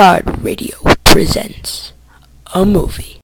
Card Radio presents a movie.